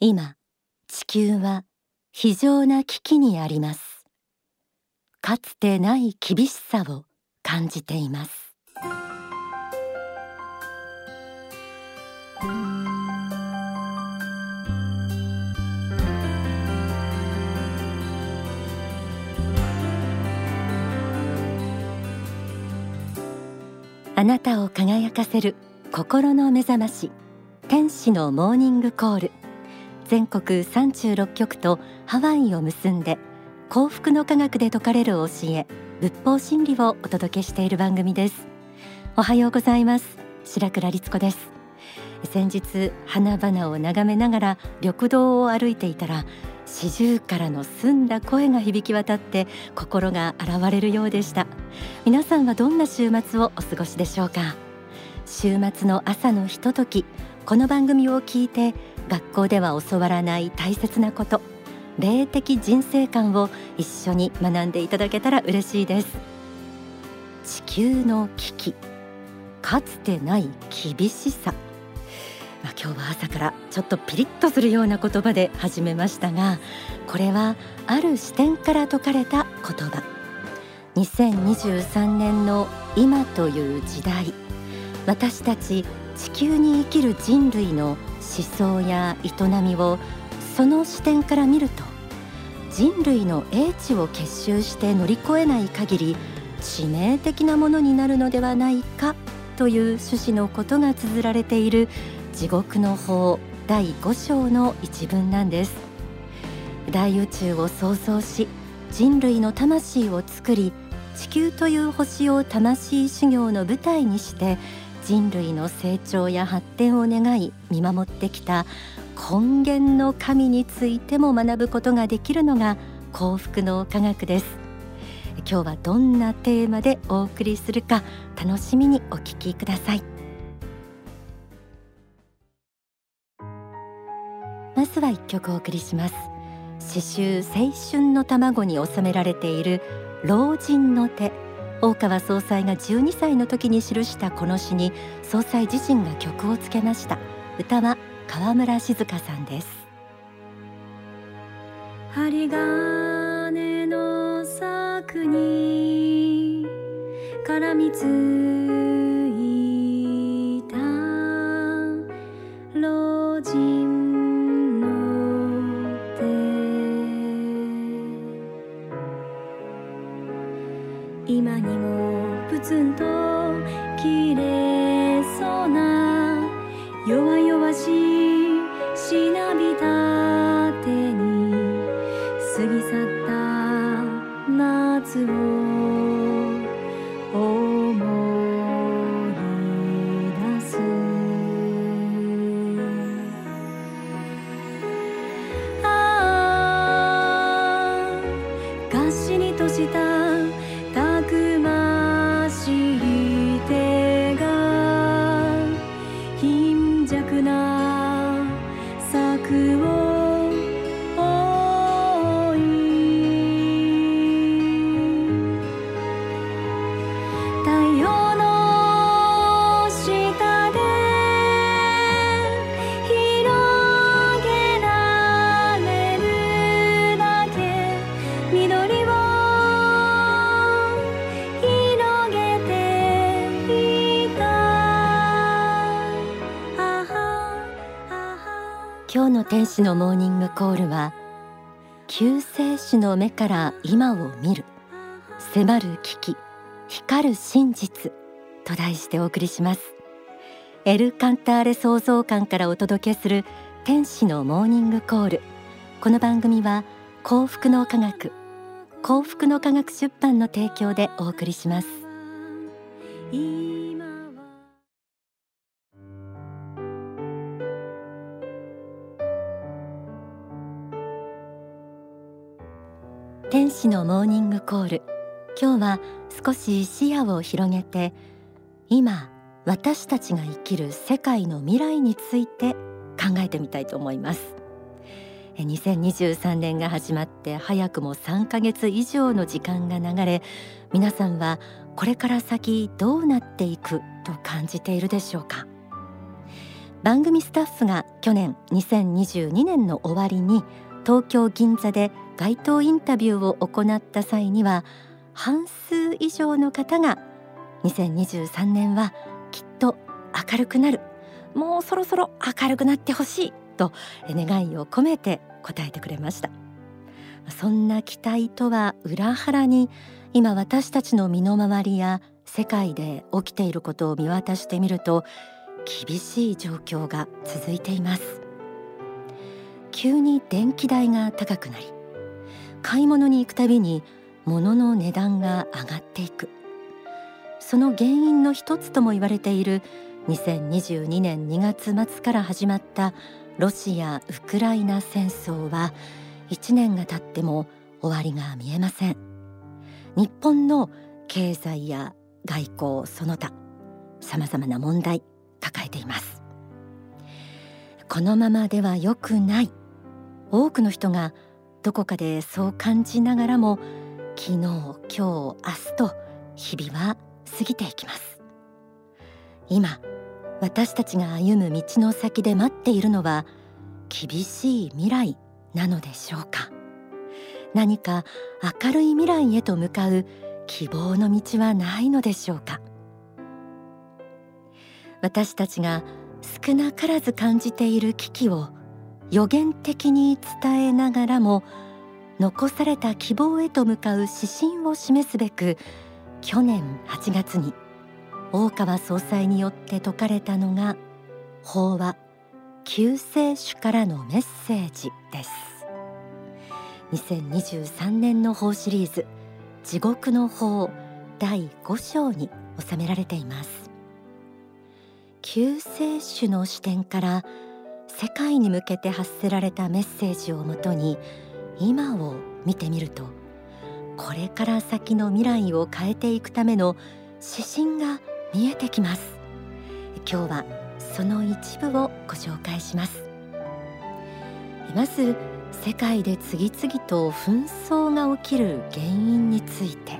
今地球は非常な危機にあります。かつてない厳しさを感じています。あなたを輝かせる心の目覚まし天使のモーニングコール。全国36局とハワイを結んで幸福の科学で説かれる教え仏法真理をお届けしている番組です。おはようございます。白倉律子です。先日花々を眺めながら緑道を歩いていたら四十からの澄んだ声が響き渡って心が洗われるようでした。皆さんはどんな週末をお過ごしでしょうか？週末の朝のひとときこの番組を聞いて学校では教わらない大切なこと霊的人生観を一緒に学んでいただけたら嬉しいです。地球の危機かつてない厳しさ。まあ、今日は朝からちょっとピリッとするような言葉で始めましたがこれはある視点から説かれた言葉。2023年の今という時代私たち地球に生きる人類の思想や営みをその視点から見ると人類の英知を結集して乗り越えない限り致命的なものになるのではないかという趣旨のことが綴られている地獄の法第5章の一文なんです。大宇宙を創造し人類の魂を作り地球という星を魂修行の舞台にして人類の成長や発展を願い見守ってきた根源の神についても学ぶことができるのが幸福の科学です。今日はどんなテーマでお送りするか楽しみにお聞きください。まずは一曲お送りします。詩集青春の卵に収められている老人の手。大川総裁が12歳の時に記したこの詩に総裁自身が曲をつけました。歌は川村静香さんです。針金の柵に絡みつ今にもプツンと切れそうな弱々しいしなびた策を日の天使のモーニングコールは救世主の目から今を見る迫る危機光る真実と題してお送りします。エル・カンターレ創造館からお届けする天使のモーニングコール。この番組は幸福の科学幸福の科学出版の提供でお送りします。今は天使のモーニングコール。今日は少し視野を広げて今私たちが生きる世界の未来について考えてみたいと思います。え2023年が始まって早くも3ヶ月以上の時間が流れ皆さんはこれから先どうなっていくと感じているでしょうか？番組スタッフが去年2022年の終わりに東京銀座で街頭インタビューを行った際には半数以上の方が2023年はきっと明るくなる。もうそろそろ明るくなってほしいと願いを込めて答えてくれました。そんな期待とは裏腹に今私たちの身の回りや世界で起きていることを見渡してみると厳しい状況が続いています。急に電気代が高くなり買い物に行くたびに物の値段が上がっていく。その原因の一つとも言われている2022年2月末から始まったロシア・ウクライナ戦争は1年が経っても終わりが見えません。日本の経済や外交その他さまざまな問題抱えています。このままでは良くない。多くの人がどこかでそう感じながらも昨日今日明日と日々は過ぎていきます。今私たちが歩む道の先で待っているのは厳しい未来なのでしょうか。何か明るい未来へと向かう希望の道はないのでしょうか。私たちが少なからず感じている危機を予言的に伝えながらも残された希望へと向かう指針を示すべく去年8月に大川総裁によって説かれたのが法話救世主からのメッセージです。2023年の法シリーズ地獄の法第5章に収められています。救世主の視点から世界に向けて発せられたメッセージをもとに今を見てみるとこれから先の未来を変えていくための指針が見えてきます。今日はその一部をご紹介します。まず世界で次々と紛争が起きる原因について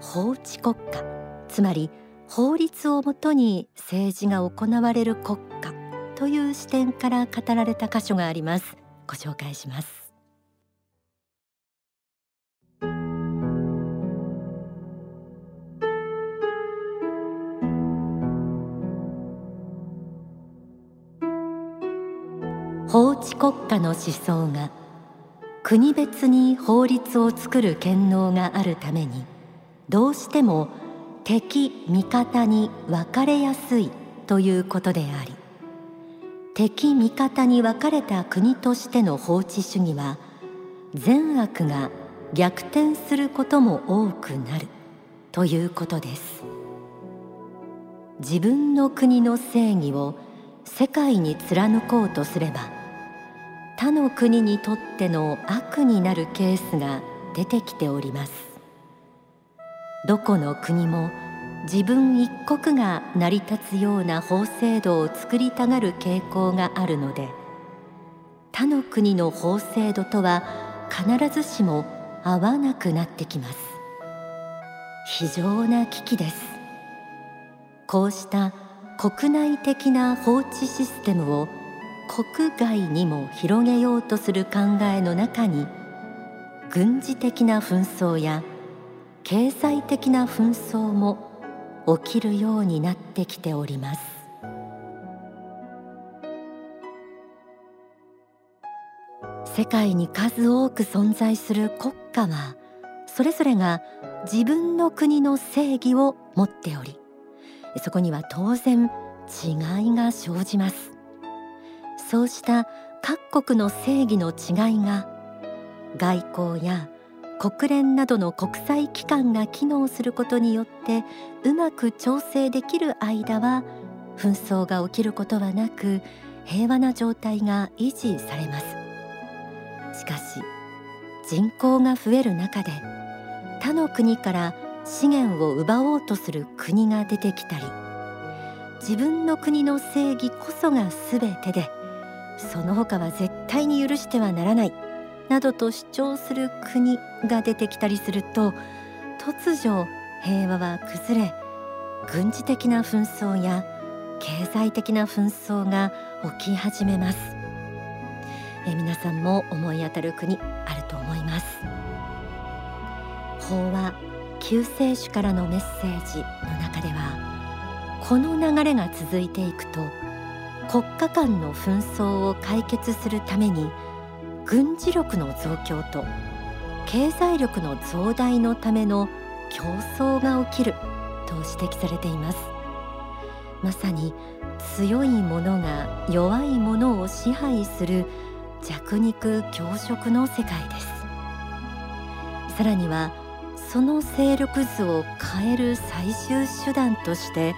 法治国家つまり法律をもとに政治が行われる国家という視点から語られた箇所があります。ご紹介します。法治国家の思想が国別に法律を作る権能があるためにどうしても敵味方に分かれやすいということであり敵味方に分かれた国としての法治主義は善悪が逆転することも多くなるということです。自分の国の正義を世界に貫こうとすれば他の国にとっての悪になるケースが出てきております。どこの国も自分一国が成り立つような法制度を作りたがる傾向があるので他の国の法制度とは必ずしも合わなくなってきます。非常な危機です。こうした国内的な法治システムを国外にも広げようとする考えの中に軍事的な紛争や経済的な紛争も起きるようになってきております。世界に数多く存在する国家はそれぞれが自分の国の正義を持っておりそこには当然違いが生じます。そうした各国の正義の違いが外交や国連などの国際機関が機能することによってうまく調整できる間は紛争が起きることはなく平和な状態が維持されます。しかし人口が増える中で他の国から資源を奪おうとする国が出てきたり自分の国の正義こそが全てでその他は絶対に許してはならない。などと主張する国が出てきたりすると突如平和は崩れ軍事的な紛争や経済的な紛争が起き始めます。え皆さんも思い当たる国あると思います。法は救世主からのメッセージの中ではこの流れが続いていくと国家間の紛争を解決するために軍事力の増強と経済力の増大のための競争が起きると指摘されています。まさに強い者が弱い者を支配する弱肉強食の世界です。さらにはその勢力図を変える最終手段として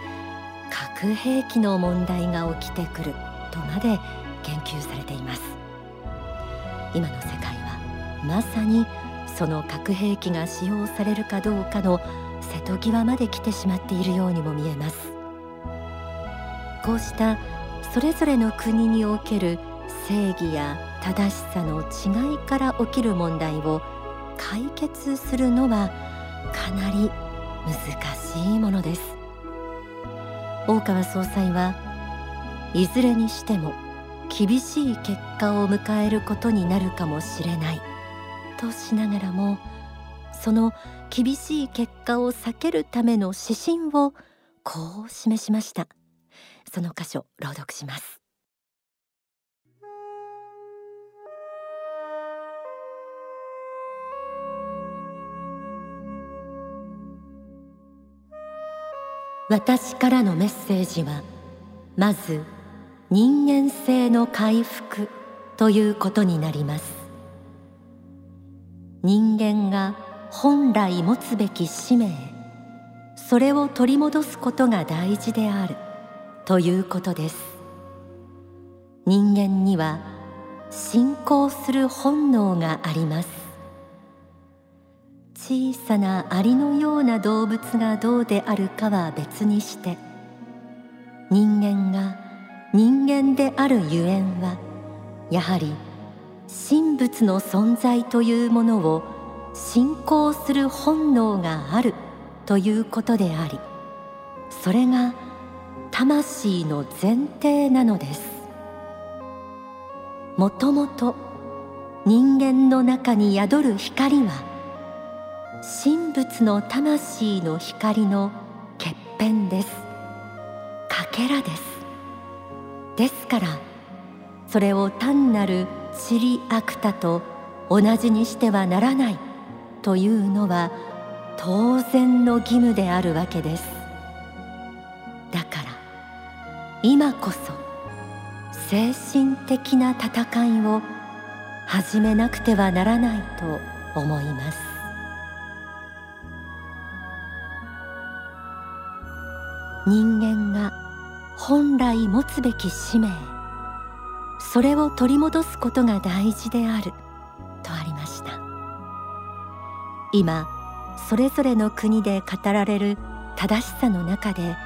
核兵器の問題が起きてくるとまで言及されています。今の世界はまさにその核兵器が使用されるかどうかの瀬戸際まで来てしまっているようにも見えます。こうしたそれぞれの国における正義や正しさの違いから起きる問題を解決するのはかなり難しいものです。大川総裁はいずれにしても厳しい結果を迎えることになるかもしれない。としながらもその厳しい結果を避けるための指針をこう示しました。その箇所朗読します私からのメッセージはまず人間性の回復ということになります。人間が本来持つべき使命それを取り戻すことが大事であるということです。人間には信仰する本能があります。小さなアリのような動物がどうであるかは別にして人間が人間であるゆえんはやはり神仏の存在というものを信仰する本能があるということでありそれが魂の前提なのです。もともと人間の中に宿る光は神仏の魂の光の欠片です。かけらです。ですからそれを単なるチリアクタと同じにしてはならないというのは当然の義務であるわけです。だから今こそ精神的な戦いを始めなくてはならないと思います。人間が本来持つべき使命。それを取り戻すことが大事である。とありました。今それぞれの国で語られる正しさの中で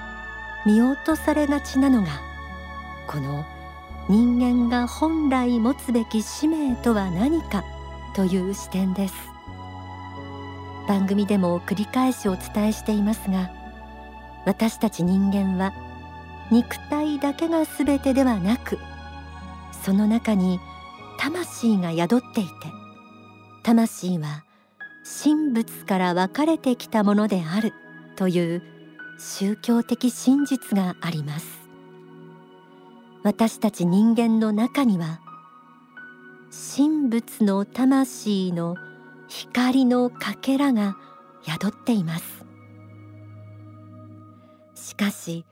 見落とされがちなのがこの人間が本来持つべき使命とは何かという視点です。番組でも繰り返しお伝えしていますが私たち人間は肉体だけが全てではなくその中に魂が宿っていて魂は神仏から分かれてきたものであるという宗教的真実があります。私たち人間の中には神仏の魂の光のかけらが宿っています。しかし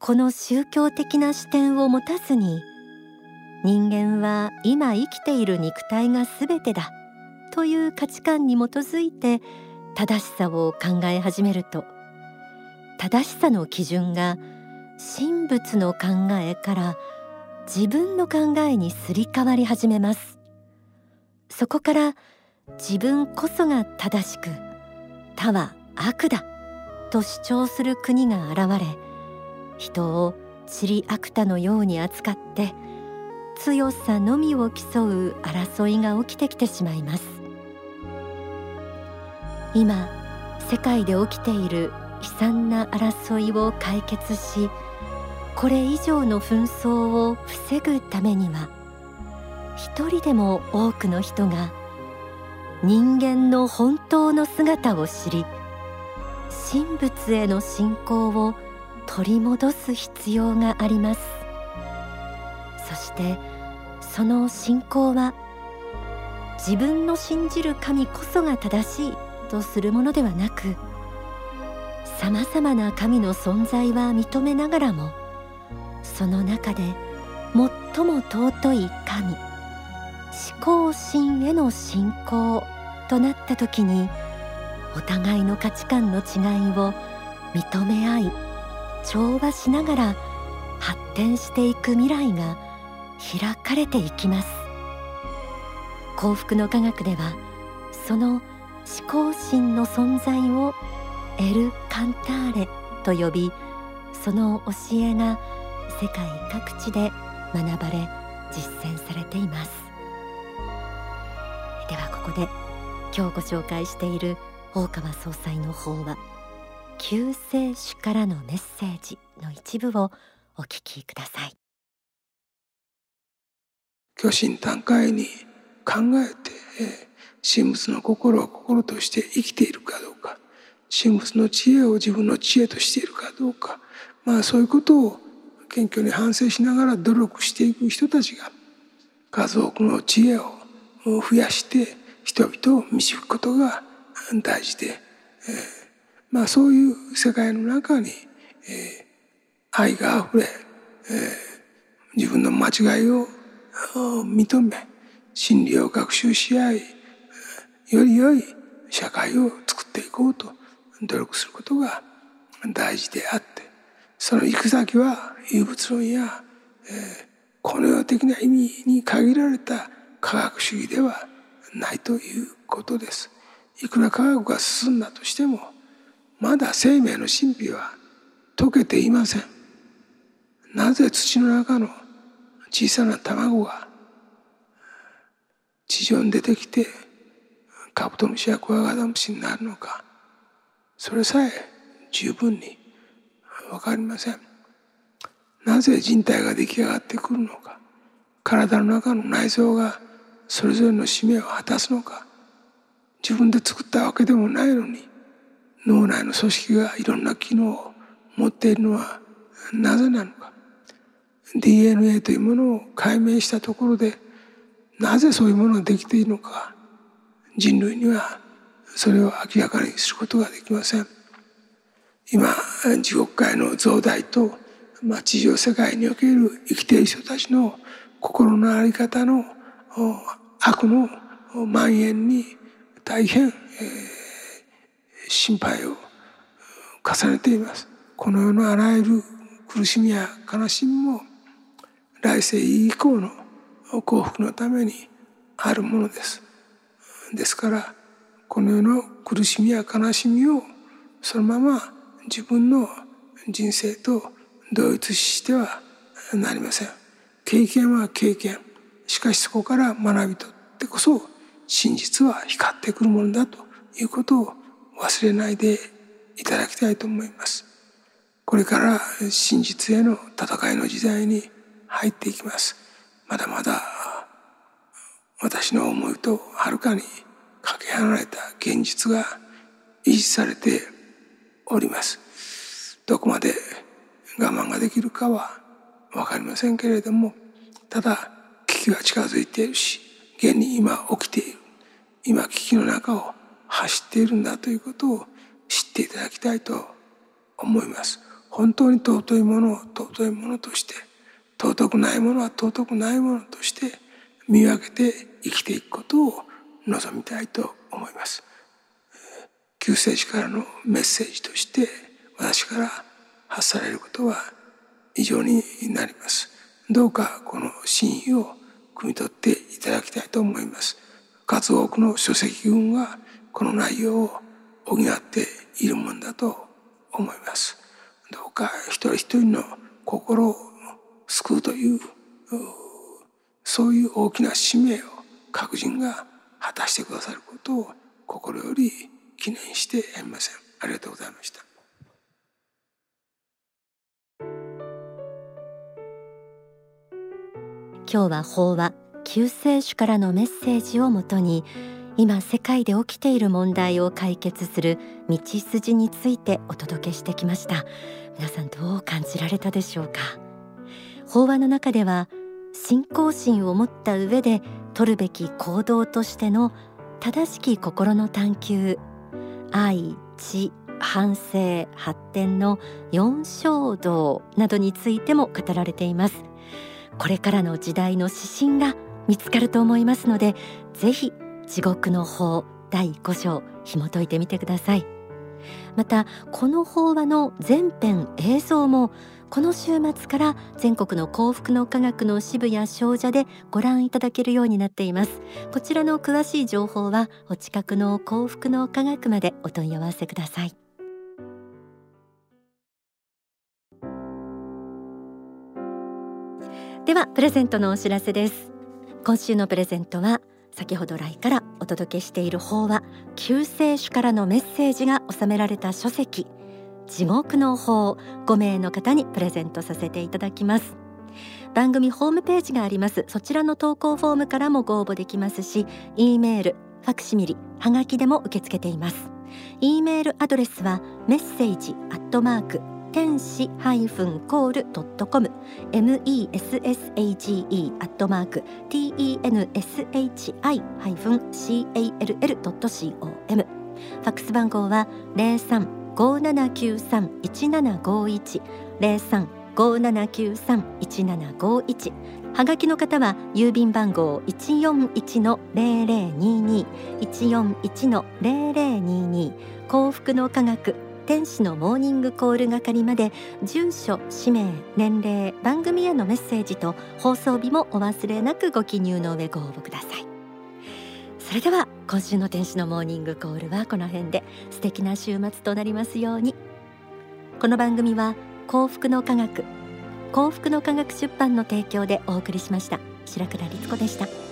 この宗教的な視点を持たずに人間は今生きている肉体が全てだという価値観に基づいて正しさを考え始めると正しさの基準が神仏の考えから自分の考えにすり替わり始めます。そこから自分こそが正しく他は悪だと主張する国が現れ人をチリアクタのように扱って強さのみを競う争いが起きてきてしまいます。今世界で起きている悲惨な争いを解決しこれ以上の紛争を防ぐためには一人でも多くの人が人間の本当の姿を知り神仏への信仰を取り戻す必要があります。そしてその信仰は自分の信じる神こそが正しいとするものではなくさまざまな神の存在は認めながらもその中で最も尊い神思考心への信仰となった時にお互いの価値観の違いを認め合い調和しながら発展していく未来が開かれていきます。幸福の科学ではその思考心の存在をエル・カンターレと呼びその教えが世界各地で学ばれ実践されています。ではここで今日ご紹介している大川総裁の法話。救世主からのメッセージの一部をお聞きください。虚心坦懐に考えて神仏の心を心として生きているかどうか神仏の知恵を自分の知恵としているかどうかまあそういうことを謙虚に反省しながら努力していく人たちが数多くの知恵を増やして人々を導くことが大事で、えー、まあそういう世界の中に、えー、愛があふれ、えー、自分の間違いを認め真理を学習し合いより良い社会を作っていこうと努力することが大事であってその行く先は有物論や、えー、この世的な意味に限られた科学主義ではないということです。いくら科学が進んだとしてもまだ生命の神秘は解けていません。なぜ土の中の小さな卵が地上に出てきてカブトムシやクワガタムシになるのかそれさえ十分に分かりませんなぜ人体が出来上がってくるのか体の中の内臓がそれぞれの使命を果たすのか自分で作ったわけでもないのに脳内の組織がいろんな機能を持っているのはなぜなのか。DNA というものを解明したところでなぜそういうものができているのか。人類にはそれを明らかにすることができません。今地獄界の増大と、まあ、地上世界における生きている人たちの心の在り方の悪の蔓延に大変、えー、心配を重ねています。この世のあらゆる苦しみや悲しみも来世以降の幸福のためにあるものです。ですからこの世の苦しみや悲しみをそのまま自分の人生と同一してはなりません。経験は経験。しかしそこから学び取ってこそ真実は光ってくるものだということを忘れないでいただきたいと思います。これから真実への戦いの時代に入っていきます。まだまだ私の思いとはるかにかけ離れた現実が維持されております。どこまで我慢ができるかは分かりませんけれどもただ危機が近づいているし現に今起きている今危機の中を走っているんだということを知っていただきたいと思います。本当に尊いものを尊いものとして尊くないものは尊くないものとして見分けて生きていくことを望みたいと思います。救世主からのメッセージとして私から発されることは以上になります。どうかこの真意を汲み取っていただきたいと思います。数多くの書籍群はこの内容を補っているものだと思います。どうか一人一人の心を救うというそういう大きな使命を各人が果たしてくださることを心より記念してやみません。ありがとうございました。今日は法話救世主からのメッセージをもとに今世界で起きている問題を解決する道筋についてお届けしてきました。皆さんどう感じられたでしょうか？法話の中では信仰心を持った上で取るべき行動としての正しき心の探求愛知反省発展の四衝動などについても語られています。これからの時代の指針が見つかると思いますのでぜひ地獄の法第5章紐解いてみてください。またこの法話の全編映像もこの週末から全国の幸福の科学の支部や商社でご覧いただけるようになっています。こちらの詳しい情報はお近くの幸福の科学までお問い合わせください。ではプレゼントのお知らせです。今週のプレゼントは先ほど来からお届けしている法話救世主からのメッセージが収められた書籍地獄の法5名の方にプレゼントさせていただきます。番組ホームページがあります。そちらの投稿フォームからもご応募できますし E メールファクシミリはがきでも受け付けています。E メールアドレスはメッセージアットマーク天使ハイフンコールドットコム M E S S A G E アットマーク T E N S H I ハイフン C A L L ドット C O M ファックス番号は零三五七九三一七五一零三五七九三一七五一。はがきの方は郵便番号一四一の零零二二一四一の零零二二。幸福の科学天使のモーニングコール係まで住所氏名年齢番組へのメッセージと放送日もお忘れなくご記入の上ご応募ください。それでは今週の天使のモーニングコールはこの辺で素敵な週末となりますように。この番組は幸福の科学幸福の科学出版の提供でお送りしました。白倉律子でした。